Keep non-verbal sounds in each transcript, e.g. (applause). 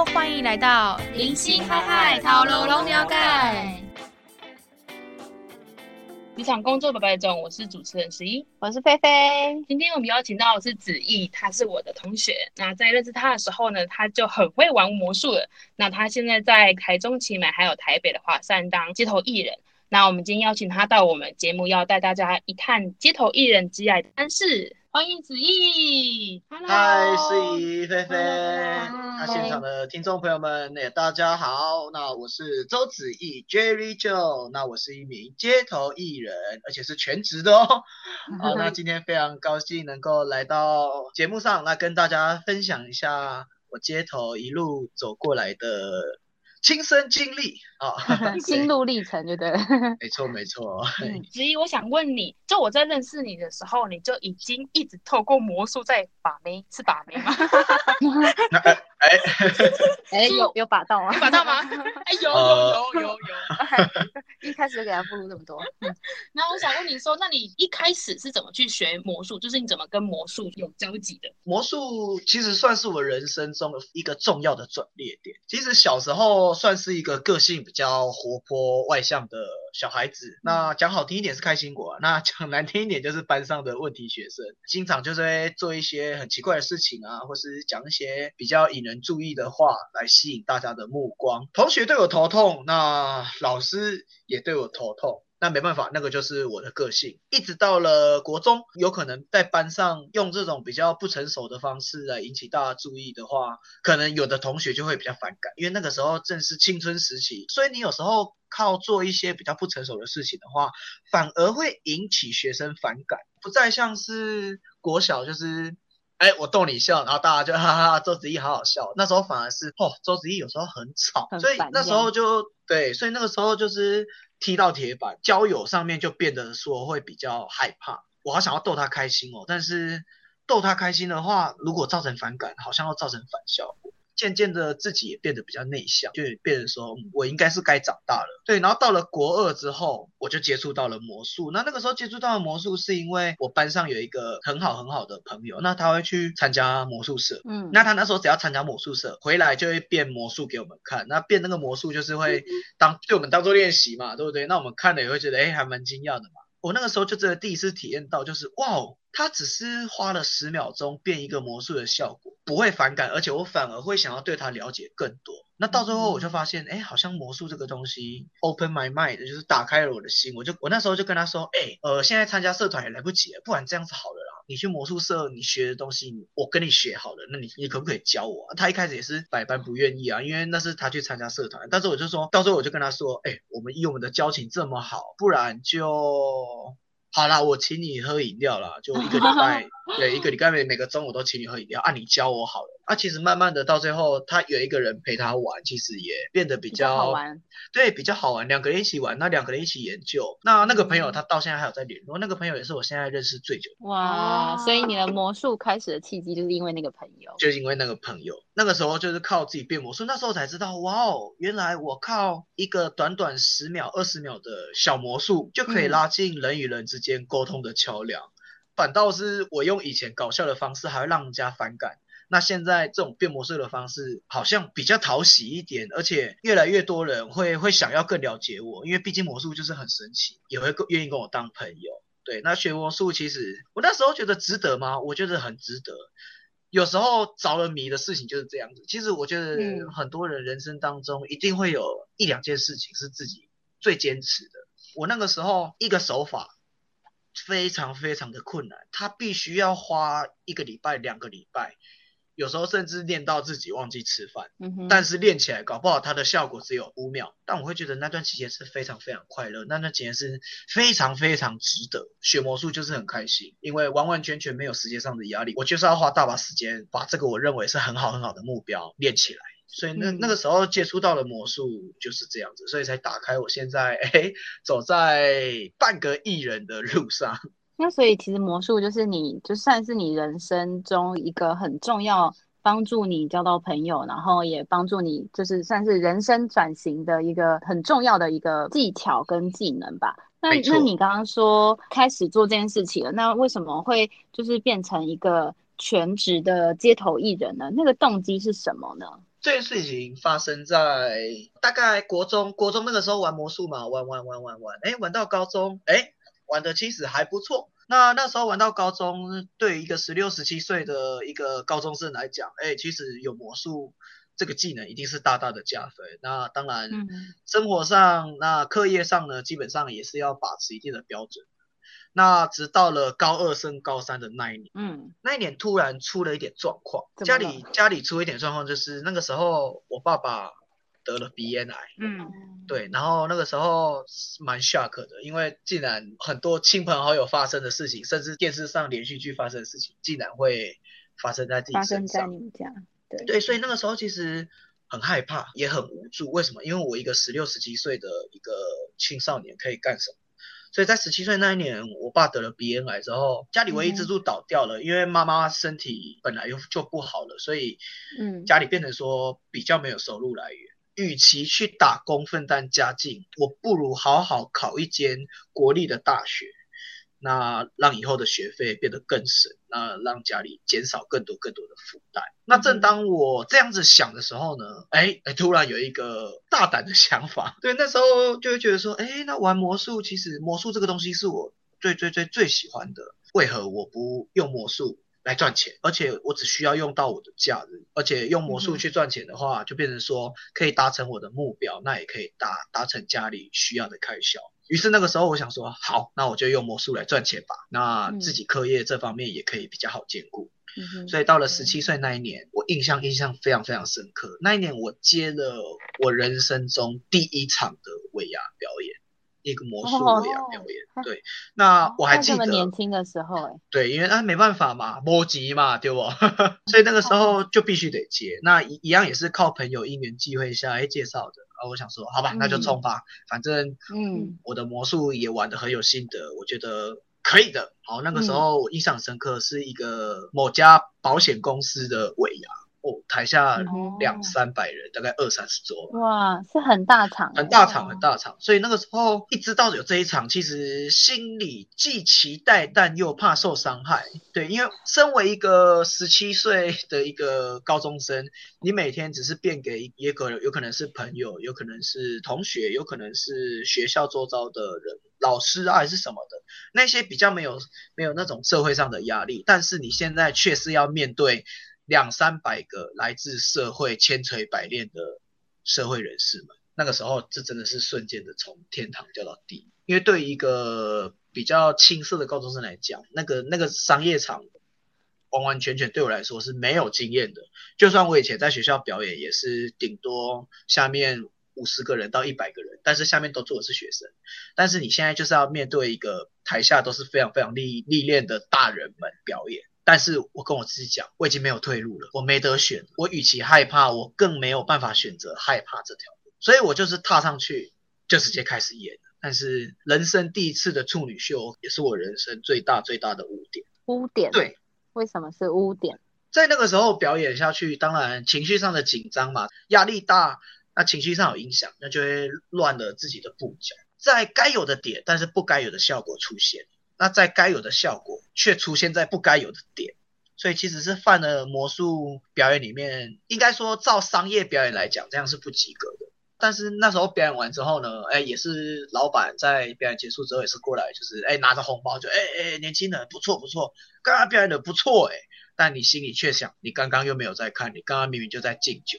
喽，欢迎来到零星嗨嗨讨龙龙聊盖。职场工作百百种，我是主持人十一，我是菲菲。今天我们邀请到的是子毅，他是我的同学。那在认识他的时候呢，他就很会玩魔术了。那他现在在台中奇美还有台北的华山当街头艺人。那我们今天邀请他到我们节目，要带大家一探街头艺人职涯的軼事。欢迎子毅，嗨，十一菲菲，那现场的听众朋友们，那大家好，那我是周子毅 Jerry Joe，那我是一名街头艺人，而且是全职的哦。(laughs) 好，那今天非常高兴能够来到节目上，那跟大家分享一下我街头一路走过来的。亲身经历 (laughs) (laughs) 啊，心路历程就对了。没 (laughs) 错没错。子怡，我想问你，就我在认识你的时候，你就已经一直透过魔术在把妹，是把妹吗？哎哎，有有把到吗？有把到吗？哎，有有有有有。一开始就给他付出这么多。那我想问你说，那你一开始是怎么去学魔术？就是你怎么跟魔术有交集的？魔术其实算是我人生中的一个重要的转捩点。其实小时候算是一个个性比较活泼外向的小孩子。那讲好听一点是开心果，(laughs) 那讲难听一点就是班上的问题学生，经常就是会做一些很奇怪的事情啊，或是讲一些比较引人。人注意的话来吸引大家的目光，同学对我头痛，那老师也对我头痛，那没办法，那个就是我的个性。一直到了国中，有可能在班上用这种比较不成熟的方式来引起大家注意的话，可能有的同学就会比较反感，因为那个时候正是青春时期，所以你有时候靠做一些比较不成熟的事情的话，反而会引起学生反感，不再像是国小就是。哎，我逗你笑，然后大家就 (laughs) 哈哈哈，周子怡好好笑。那时候反而是，哦，周子怡有时候很吵，很所以那时候就对，所以那个时候就是踢到铁板，交友上面就变得说会比较害怕。我好想要逗他开心哦，但是逗他开心的话，如果造成反感，好像要造成反效。渐渐的自己也变得比较内向，就变得说，我应该是该长大了。对，然后到了国二之后，我就接触到了魔术。那那个时候接触到了魔术，是因为我班上有一个很好很好的朋友，那他会去参加魔术社。嗯，那他那时候只要参加魔术社，回来就会变魔术给我们看。那变那个魔术就是会当对我们当做练习嘛，对不对？那我们看了也会觉得，哎，还蛮惊讶的嘛。我那个时候就真的第一次体验到，就是哇哦，他只是花了十秒钟变一个魔术的效果，不会反感，而且我反而会想要对他了解更多。那到最后我就发现，哎，好像魔术这个东西 open my mind，就是打开了我的心。我就我那时候就跟他说，哎，呃，现在参加社团也来不及了，不然这样子好了啦。你去魔术社，你学的东西，我跟你学好了，那你你可不可以教我啊？他一开始也是百般不愿意啊，因为那是他去参加社团。但是我就说到时候我就跟他说，哎，我们以我们的交情这么好，不然就。好啦，我请你喝饮料啦，就一个礼拜，(laughs) 对，一个礼拜每每个中午都请你喝饮料，啊，你教我好了。啊，其实慢慢的到最后，他有一个人陪他玩，其实也变得比较，比较好玩，对，比较好玩。两个人一起玩，那两个人一起研究。那那个朋友他到现在还有在联络，那个朋友也是我现在认识最久的。哇，所以你的魔术开始的契机就是因为那个朋友，就是因为那个朋友。那个时候就是靠自己变魔术，那时候才知道，哇哦，原来我靠一个短短十秒、二十秒的小魔术就可以拉近人与人之间沟通的桥梁。嗯、反倒是我用以前搞笑的方式，还会让人家反感。那现在这种变魔术的方式好像比较讨喜一点，而且越来越多人会会想要更了解我，因为毕竟魔术就是很神奇，也会愿意跟我当朋友。对，那学魔术其实我那时候觉得值得吗？我觉得很值得。有时候着了迷的事情就是这样子。其实我觉得很多人人生当中一定会有一两件事情是自己最坚持的。我那个时候一个手法非常非常的困难，他必须要花一个礼拜、两个礼拜。有时候甚至练到自己忘记吃饭，嗯，但是练起来搞不好它的效果只有五秒，但我会觉得那段期间是非常非常快乐，那段期间是非常非常值得。学魔术就是很开心，因为完完全全没有时间上的压力，我就是要花大把时间把这个我认为是很好很好的目标练起来。所以那那个时候接触到的魔术就是这样子，所以才打开我现在 (laughs) 哎走在半个艺人的路上。那所以其实魔术就是你就算是你人生中一个很重要，帮助你交到朋友，然后也帮助你就是算是人生转型的一个很重要的一个技巧跟技能吧。那那你刚刚说开始做这件事情了，那为什么会就是变成一个全职的街头艺人呢？那个动机是什么呢？这件事情发生在大概国中，国中那个时候玩魔术嘛，玩玩玩玩玩，哎，玩到高中，哎，玩的其实还不错。那那时候玩到高中，对一个十六、十七岁的一个高中生来讲，哎，其实有魔术这个技能一定是大大的加分。那当然，生活上、那课业上呢，基本上也是要把持一定的标准。那直到了高二升高三的那一年，嗯，那一年突然出了一点状况，家里家里出一点状况，就是那个时候我爸爸得了鼻咽癌，嗯，对，然后那个时候蛮 shock 的，因为竟然很多亲朋好友发生的事情，甚至电视上连续剧发生的事情，竟然会发生在自己身上，发生在你们家，对对，所以那个时候其实很害怕，也很无助。为什么？因为我一个十六、十七岁的一个青少年可以干什么？所以在十七岁那一年，我爸得了鼻咽癌之后，家里唯一支柱倒掉了，嗯、因为妈妈身体本来就就不好了，所以，嗯，家里变成说比较没有收入来源。与其去打工分担家境，我不如好好考一间国立的大学。那让以后的学费变得更省，那让家里减少更多更多的负担。那正当我这样子想的时候呢，哎哎，突然有一个大胆的想法，对，那时候就会觉得说，哎，那玩魔术，其实魔术这个东西是我最最最最喜欢的，为何我不用魔术来赚钱？而且我只需要用到我的假日，而且用魔术去赚钱的话，就变成说可以达成我的目标，那也可以达达成家里需要的开销。于是那个时候，我想说，好，那我就用魔术来赚钱吧。那自己课业这方面也可以比较好兼顾。嗯、所以到了十七岁那一年，我印象印象非常非常深刻。那一年我接了我人生中第一场的尾牙表演，一个魔术表演。哦、对，那我还记得年轻的时候，哎，对，因为那没办法嘛，摸级嘛，对不？(laughs) 所以那个时候就必须得接。那一一样也是靠朋友因缘际会下来介绍的。啊我想说，好吧，那就冲吧，嗯、反正，嗯，我的魔术也玩的很有心得，我觉得可以的。好，那个时候我印象深刻，是一个某家保险公司的尾牙。哦，台下两三百人，大概二三十桌。哇，是很大场，很大场，很大场。所以那个时候一知道有这一场，其实心里既期待，但又怕受伤害。对，因为身为一个十七岁的一个高中生，你每天只是变给也可能有可能是朋友，有可能是同学，有可能是学校周遭的人，老师啊还是什么的，那些比较没有没有那种社会上的压力，但是你现在却是要面对。两三百个来自社会千锤百炼的社会人士们，那个时候这真的是瞬间的从天堂掉到地。因为对于一个比较青涩的高中生来讲，那个那个商业场完完全全对我来说是没有经验的。就算我以前在学校表演，也是顶多下面五十个人到一百个人，但是下面都坐的是学生。但是你现在就是要面对一个台下都是非常非常历历练的大人们表演。但是我跟我自己讲，我已经没有退路了，我没得选。我与其害怕，我更没有办法选择害怕这条路。所以我就是踏上去，就直接开始演。但是人生第一次的处女秀，也是我人生最大最大的污点。污点？对，为什么是污点？在那个时候表演下去，当然情绪上的紧张嘛，压力大，那情绪上有影响，那就会乱了自己的步脚，在该有的点，但是不该有的效果出现。那在该有的效果却出现在不该有的点，所以其实是犯了魔术表演里面，应该说照商业表演来讲，这样是不及格的。但是那时候表演完之后呢，哎，也是老板在表演结束之后也是过来，就是哎拿着红包就哎哎年轻人不错不错，刚刚表演的不错哎，但你心里却想，你刚刚又没有在看，你刚刚明明就在敬酒。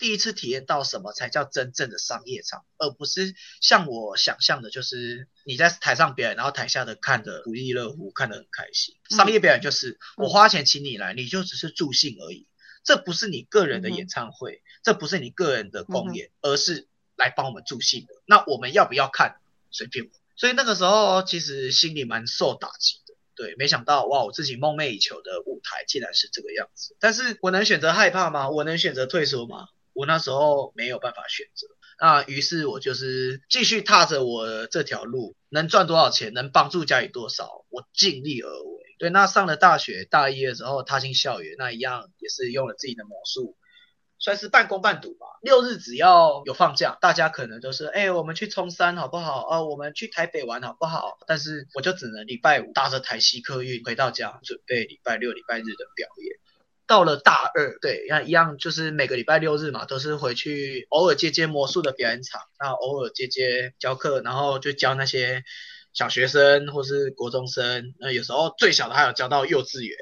第一次体验到什么才叫真正的商业场，而不是像我想象的，就是你在台上表演，然后台下的看的不亦乐乎，看得很开心。商业表演就是我花钱请你来，你就只是助兴而已，这不是你个人的演唱会，这不是你个人的公演，而是来帮我们助兴的。那我们要不要看？随便我。所以那个时候其实心里蛮受打击的，对，没想到哇，我自己梦寐以求的舞台竟然是这个样子。但是我能选择害怕吗？我能选择退缩吗？我那时候没有办法选择，那于是我就是继续踏着我这条路，能赚多少钱，能帮助家里多少，我尽力而为。对，那上了大学大一的时候踏进校园，那一样也是用了自己的魔术，算是半工半读吧。六日只要有放假，大家可能都是，哎、我们去冲山好不好？哦，我们去台北玩好不好？但是我就只能礼拜五搭着台西客运回到家，准备礼拜六、礼拜日的表演。到了大二，对，那一样就是每个礼拜六日嘛，都是回去偶尔接接魔术的表演场，然后偶尔接接教课，然后就教那些小学生或是国中生，那有时候最小的还有教到幼稚园。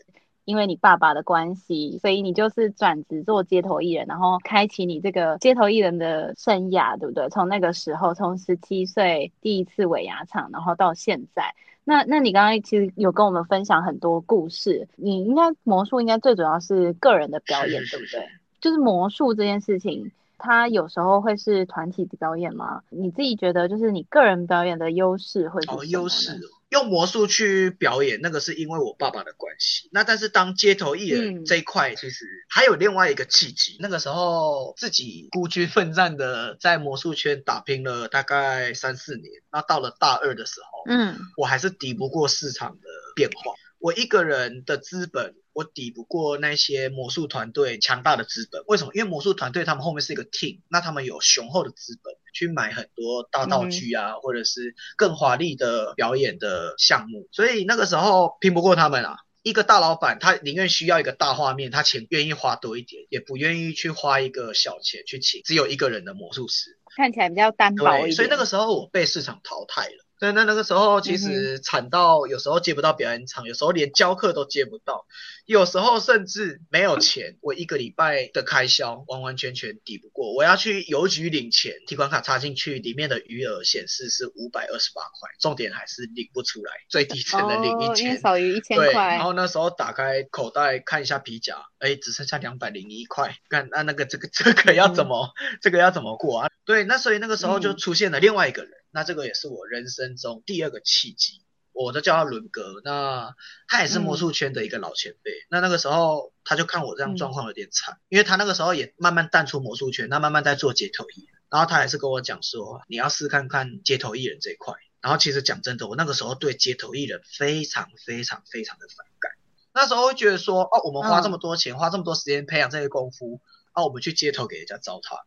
因为你爸爸的关系，所以你就是转职做街头艺人，然后开启你这个街头艺人的生涯，对不对？从那个时候，从十七岁第一次尾牙场，然后到现在，那那你刚刚其实有跟我们分享很多故事，你应该魔术应该最主要是个人的表演，对不对？就是魔术这件事情，它有时候会是团体的表演吗？你自己觉得，就是你个人表演的优势会是什么？哦，优势。用魔术去表演，那个是因为我爸爸的关系。那但是当街头艺人这一块，其实还有另外一个契机。嗯、那个时候自己孤军奋战的在魔术圈打拼了大概三四年。那到了大二的时候，嗯，我还是抵不过市场的变化。我一个人的资本，我抵不过那些魔术团队强大的资本。为什么？因为魔术团队他们后面是一个 team，那他们有雄厚的资本。去买很多大道具啊，嗯、或者是更华丽的表演的项目，所以那个时候拼不过他们啊。一个大老板，他宁愿需要一个大画面，他钱愿意花多一点，也不愿意去花一个小钱去请只有一个人的魔术师，看起来比较单薄一点。所以那个时候我被市场淘汰了。对，那那个时候其实惨到有时候接不到表演场，有时候连教课都接不到，有时候甚至没有钱，我一个礼拜的开销完完全全抵不过。我要去邮局领钱，提款卡插进去，里面的余额显示是五百二十八块，重点还是领不出来，最低只能领一千，哦、少于一千块。对，然后那时候打开口袋看一下皮夹，哎，只剩下两百零一块，看那那个这个这个要怎么、嗯、这个要怎么过啊？对，那所以那个时候就出现了另外一个人。嗯那这个也是我人生中第二个契机，我都叫他伦哥。那他也是魔术圈的一个老前辈。那那个时候他就看我这样状况有点惨，因为他那个时候也慢慢淡出魔术圈，那慢慢在做街头艺人。然后他还是跟我讲说，你要试看看街头艺人这一块。然后其实讲真的，我那个时候对街头艺人非常非常非常的反感。那时候会觉得说，哦，我们花这么多钱，花这么多时间培养这些功夫，哦，我们去街头给人家糟蹋。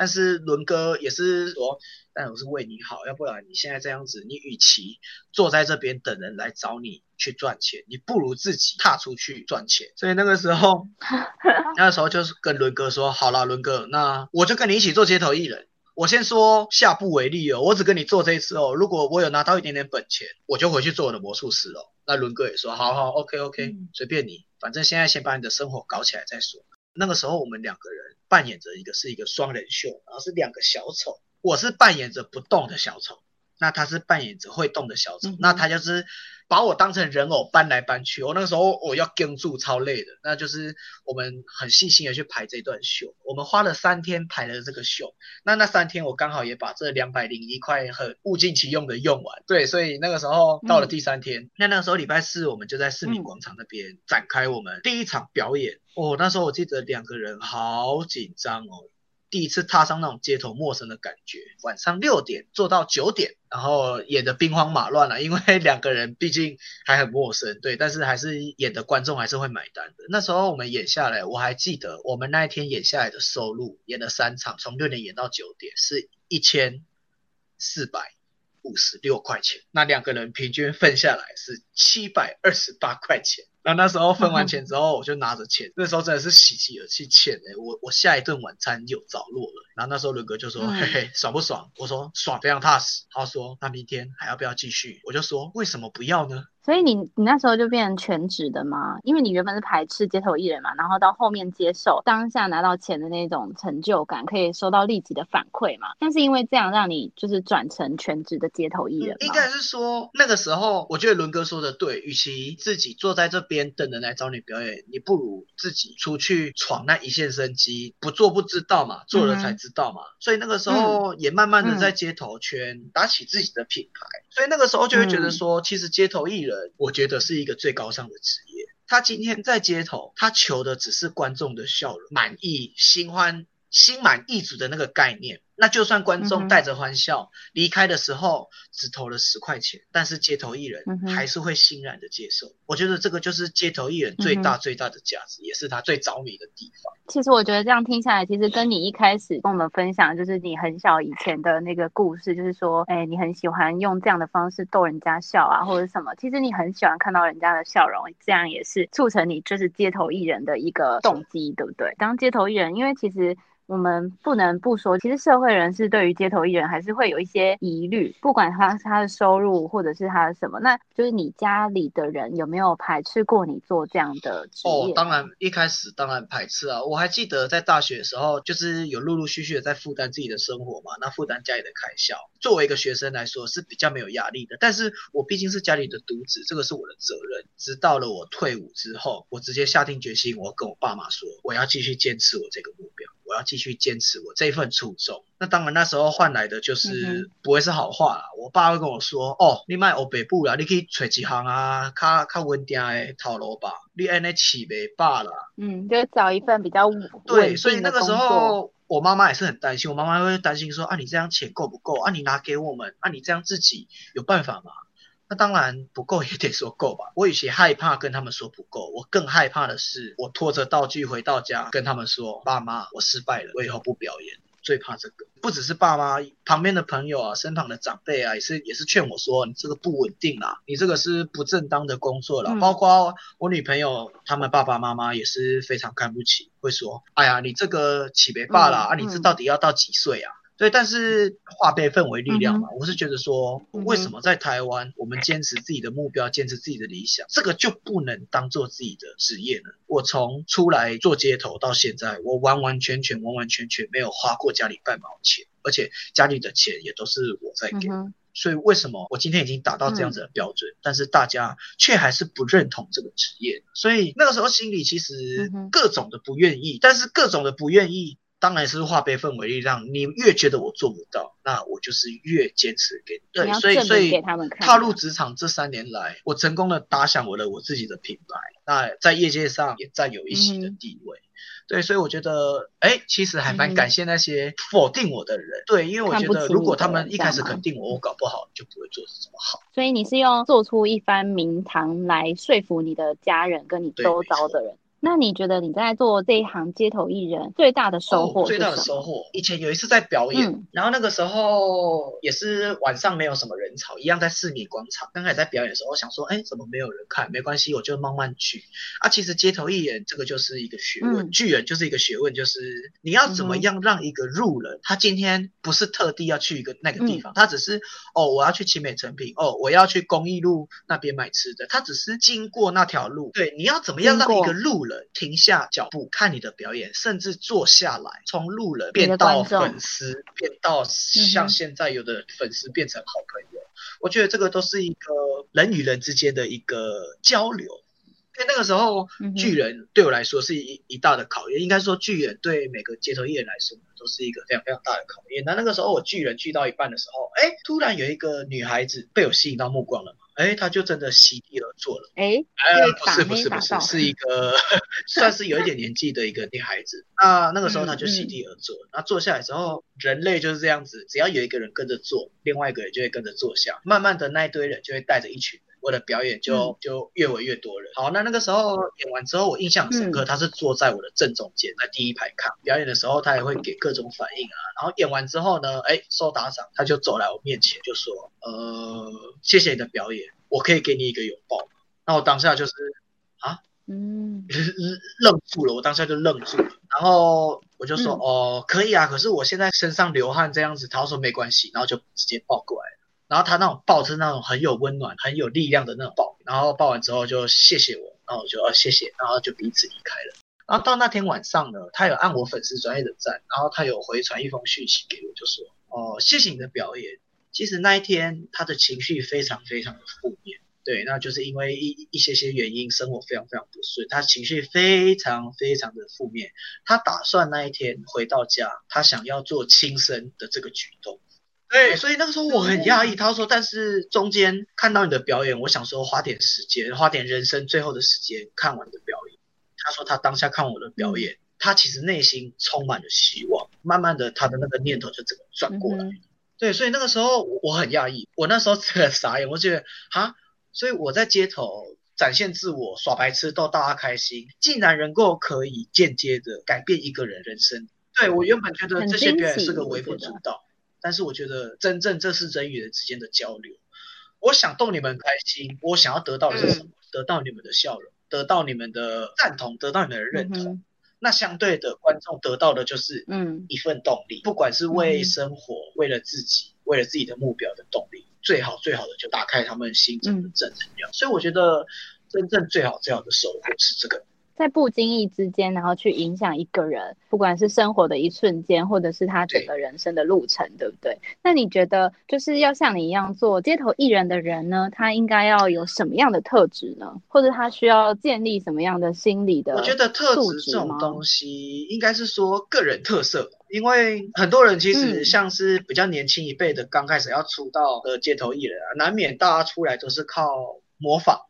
但是伦哥也是说，但我是为你好，要不然你现在这样子，你与其坐在这边等人来找你去赚钱，你不如自己踏出去赚钱。所以那个时候，(laughs) 那个时候就是跟伦哥说，好了，伦哥，那我就跟你一起做街头艺人。我先说下不为例哦，我只跟你做这一次哦。如果我有拿到一点点本钱，我就回去做我的魔术师哦。那伦哥也说，好好，OK OK，随便你，反正现在先把你的生活搞起来再说。那个时候我们两个人扮演着一个是一个双人秀，然后是两个小丑，我是扮演着不动的小丑，那他是扮演着会动的小丑，嗯、那他就是。把我当成人偶搬来搬去，我那个时候我要跟住超累的，那就是我们很细心的去排这段秀，我们花了三天排了这个秀，那那三天我刚好也把这两百零一块很物尽其用的用完，对，所以那个时候到了第三天，嗯、那那个时候礼拜四我们就在市民广场那边展开我们第一场表演，哦，那时候我记得两个人好紧张哦。第一次踏上那种街头陌生的感觉，晚上六点做到九点，然后演的兵荒马乱了，因为两个人毕竟还很陌生，对，但是还是演的观众还是会买单的。那时候我们演下来，我还记得我们那一天演下来的收入，演了三场，从六点演到九点，是一千四百五十六块钱，那两个人平均分下来是七百二十八块钱。那那时候分完钱之后，我就拿着钱，那时候真的是喜极而泣，钱哎，我我下一顿晚餐有着落了。然后那时候伦哥就说：“嘿嘿，爽不爽？”我说：“爽，非常踏实。”他说：“那明天还要不要继续？”我就说：“为什么不要呢？”所以你你那时候就变成全职的吗？因为你原本是排斥街头艺人嘛，然后到后面接受当下拿到钱的那种成就感，可以收到立即的反馈嘛。但是因为这样让你就是转成全职的街头艺人，应该是说那个时候，我觉得伦哥说的对，与其自己坐在这边等人来找你表演，你不如自己出去闯那一线生机。不做不知道嘛，做了才知道嘛。嗯、所以那个时候也慢慢的在街头圈打起自己的品牌。嗯、所以那个时候就会觉得说，其实街头艺人。我觉得是一个最高尚的职业。他今天在街头，他求的只是观众的笑容、满意、心欢、心满意足的那个概念。那就算观众带着欢笑离开的时候只投了十块钱，但是街头艺人还是会欣然的接受。我觉得这个就是街头艺人最大最大的价值，也是他最着迷的地方。其实我觉得这样听下来，其实跟你一开始跟我们分享，就是你很小以前的那个故事，就是说，哎，你很喜欢用这样的方式逗人家笑啊，或者什么。其实你很喜欢看到人家的笑容，这样也是促成你就是街头艺人的一个动机，对不对？当街头艺人，因为其实。我们不能不说，其实社会人士对于街头艺人还是会有一些疑虑，不管他他的收入或者是他的什么，那就是你家里的人有没有排斥过你做这样的职业？哦，当然一开始当然排斥啊！我还记得在大学的时候，就是有陆陆续续的在负担自己的生活嘛，那负担家里的开销，作为一个学生来说是比较没有压力的。但是我毕竟是家里的独子，这个是我的责任。直到了我退伍之后，我直接下定决心，我要跟我爸妈说，我要继续坚持我这个目标。我要继续坚持我这一份初衷。那当然，那时候换来的就是不会是好话啦。我爸会跟我说：“哦，你卖欧北部啦，你可以找几行啊，较较稳定的头路吧。你安尼起袂罢啦。”嗯，就找一份比较稳。对，所以那个时候我妈妈也是很担心。我妈妈会担心说：“啊，你这样钱够不够？啊，你拿给我们，啊，你这样自己有办法吗？”那当然不够也得说够吧。我与其害怕跟他们说不够，我更害怕的是我拖着道具回到家跟他们说：“爸妈，我失败了，我以后不表演。”最怕这个，不只是爸妈，旁边的朋友啊，身旁的长辈啊，也是也是劝我说：“你这个不稳定啦，你这个是不正当的工作了。嗯”包括我女朋友他们爸爸妈妈也是非常看不起，会说：“哎呀，你这个起别爸啦，嗯、啊，你这到底要到几岁啊？”对，但是化悲愤为力量嘛，嗯、我是觉得说，为什么在台湾，我们坚持自己的目标，坚持自己的理想，这个就不能当做自己的职业呢？我从出来做街头到现在，我完完全全、完完全全没有花过家里半毛钱，而且家里的钱也都是我在给。嗯、所以为什么我今天已经达到这样子的标准，嗯、但是大家却还是不认同这个职业？所以那个时候心里其实各种的不愿意，但是各种的不愿意。当然是化悲愤为力量，你越觉得我做不到，那我就是越坚持给你。对，所以所以踏入职场这三年来，我成功的打响我的我自己的品牌，那在业界上也占有一席的地位。嗯、对，所以我觉得，哎，其实还蛮感谢那些否定我的人。嗯、对，因为我觉得如果他们一开始肯定我，我搞不好就不会做得这么好。所以你是用做出一番名堂来说服你的家人跟你周遭的人。那你觉得你在做这一行街头艺人最大的收获？哦，最大的收获，以前有一次在表演，嗯、然后那个时候也是晚上没有什么人潮，一样在市民广场。刚开始在表演的时候，我想说，哎，怎么没有人看？没关系，我就慢慢去。啊，其实街头艺人这个就是一个学问，嗯、巨人就是一个学问，就是你要怎么样让一个路人，嗯、他今天不是特地要去一个那个地方，嗯、他只是哦，我要去奇美成品，哦，我要去公益路那边买吃的，他只是经过那条路。对，你要怎么样让一个路人？停下脚步看你的表演，甚至坐下来，从路人变到粉丝，变到像现在有的粉丝变成好朋友。嗯、我觉得这个都是一个人与人之间的一个交流。因为那个时候，巨人对我来说是一一大的考验。应该说，巨人对每个街头艺人来说都是一个非常非常大的考验。那那个时候，我巨人聚到一半的时候，哎，突然有一个女孩子被我吸引到目光了。哎，他就真的席地而坐了。哎，哎，不是不是不是，是一个 (laughs) 算是有一点年纪的一个女孩子。那那个时候他就席地而坐，那、嗯嗯、坐下来之后，人类就是这样子，只要有一个人跟着坐，另外一个人就会跟着坐下。慢慢的，那一堆人就会带着一群人。我的表演就就越围越多人。好，那那个时候演完之后，我印象很深刻，他是坐在我的正中间，在第一排看表演的时候，他也会给各种反应啊。然后演完之后呢，哎，受打赏，他就走来我面前就说：“呃，谢谢你的表演，我可以给你一个拥抱。”那我当下就是啊，嗯，(laughs) 愣住了，我当下就愣住了。然后我就说：“哦，可以啊，可是我现在身上流汗这样子。”他说：“没关系。”然后就直接抱过来。然后他那种抱是那种很有温暖、很有力量的那种抱，然后抱完之后就谢谢我，然后我就啊谢谢，然后就彼此离开了。然后到那天晚上呢，他有按我粉丝专业的赞，然后他有回传一封讯息给我，就说哦谢谢你的表演。其实那一天他的情绪非常非常的负面，对，那就是因为一一些些原因，生活非常非常不顺，他情绪非常非常的负面。他打算那一天回到家，他想要做轻生的这个举动。对，所以那个时候我很讶异。他说：“但是中间看到你的表演，我想说花点时间，花点人生最后的时间看完你的表演。”他说他当下看我的表演，他其实内心充满了希望。慢慢的他的那个念头就整个转过来。嗯、对，所以那个时候我很讶异，我那时候 (laughs) 真的傻眼，我觉得啊，所以我在街头展现自我、耍白痴逗大家开心，竟然能够可以间接的改变一个人人生。对，我原本觉得这些表演是个微不足道，但是我觉得真正这是人与人之间的交流。我想逗你们开心，我想要得到的是什么？嗯、得到你们的笑容，得到你们的赞同，得到你们的认同。嗯、那相对的，观众得到的就是嗯一份动力，嗯、不管是为生活、嗯、为了自己、为了自己的目标的动力，最好最好的就打开他们心中的正能量。嗯、所以我觉得，真正最好最好的收获是这个。在不经意之间，然后去影响一个人，不管是生活的一瞬间，或者是他整个人生的路程，对，对不对？那你觉得，就是要像你一样做街头艺人的人呢，他应该要有什么样的特质呢？或者他需要建立什么样的心理的？我觉得特质这种东西，应该是说个人特色，因为很多人其实像是比较年轻一辈的，刚开始要出道的街头艺人啊，难免大家出来都是靠模仿。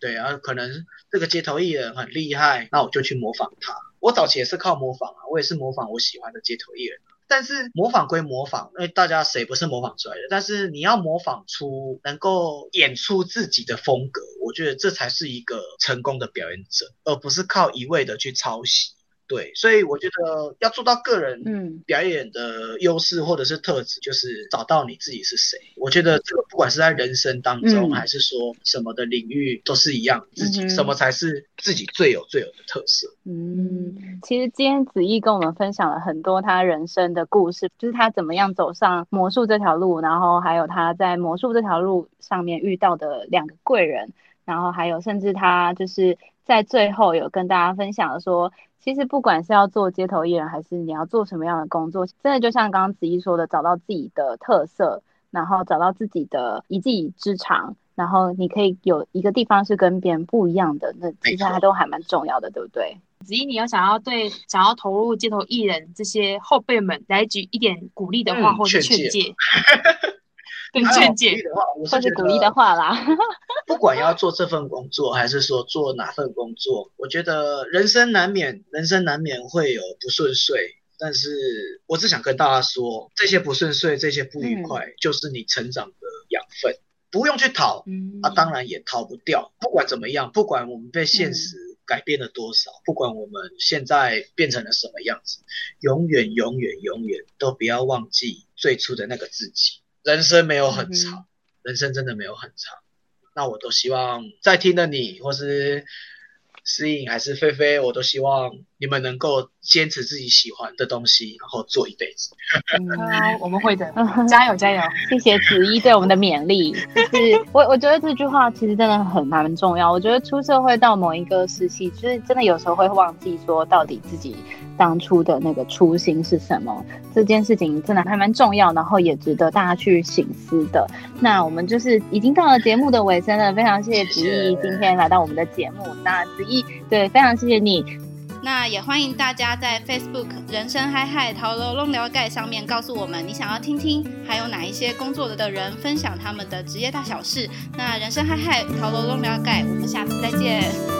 对啊，可能这个街头艺人很厉害，那我就去模仿他。我早期也是靠模仿啊，我也是模仿我喜欢的街头艺人。但是模仿归模仿，因为大家谁不是模仿出来的？但是你要模仿出能够演出自己的风格，我觉得这才是一个成功的表演者，而不是靠一味的去抄袭。对，所以我觉得要做到个人嗯表演的优势或者是特质，就是找到你自己是谁。我觉得这个不管是在人生当中，还是说什么的领域，都是一样，自己什么才是自己最有最有的特色。嗯，其实今天子毅跟我们分享了很多他人生的故事，就是他怎么样走上魔术这条路，然后还有他在魔术这条路上面遇到的两个贵人，然后还有甚至他就是在最后有跟大家分享了说。其实不管是要做街头艺人，还是你要做什么样的工作，真的就像刚刚子怡说的，找到自己的特色，然后找到自己的一技之长，然后你可以有一个地方是跟别人不一样的，那其实它都还蛮重要的，对不对？子怡，你要想要对想要投入街头艺人这些后辈们来举一点鼓励的话，或者劝诫。(laughs) 更劝诫的话，我是觉得鼓励的话啦。不管要做这份工作，还是说做哪份工作，我觉得人生难免，人生难免会有不顺遂。但是我只想跟大家说，这些不顺遂，这些不愉快，嗯、就是你成长的养分，不用去逃，嗯、啊，当然也逃不掉。不管怎么样，不管我们被现实改变了多少，嗯、不管我们现在变成了什么样子，永远、永远、永远都不要忘记最初的那个自己。人生没有很长，嗯、人生真的没有很长。那我都希望在听的你，或是思颖还是菲菲，我都希望你们能够坚持自己喜欢的东西，然后做一辈子。嗯，我们会的，(laughs) 加油加油！谢谢子怡对我们的勉励。就是我我觉得这句话其实真的很蛮重要。我觉得出社会到某一个时期，就是真的有时候会忘记说到底自己。当初的那个初心是什么？这件事情真的还蛮重要，然后也值得大家去省思的。那我们就是已经到了节目的尾声了，非常谢谢子怡今天来到我们的节目。那子怡，对，非常谢谢你。那也欢迎大家在 Facebook 人生嗨嗨桃楼弄聊盖上面告诉我们你想要听听还有哪一些工作的人分享他们的职业大小事。那人生嗨嗨桃楼弄聊盖，我们下次再见。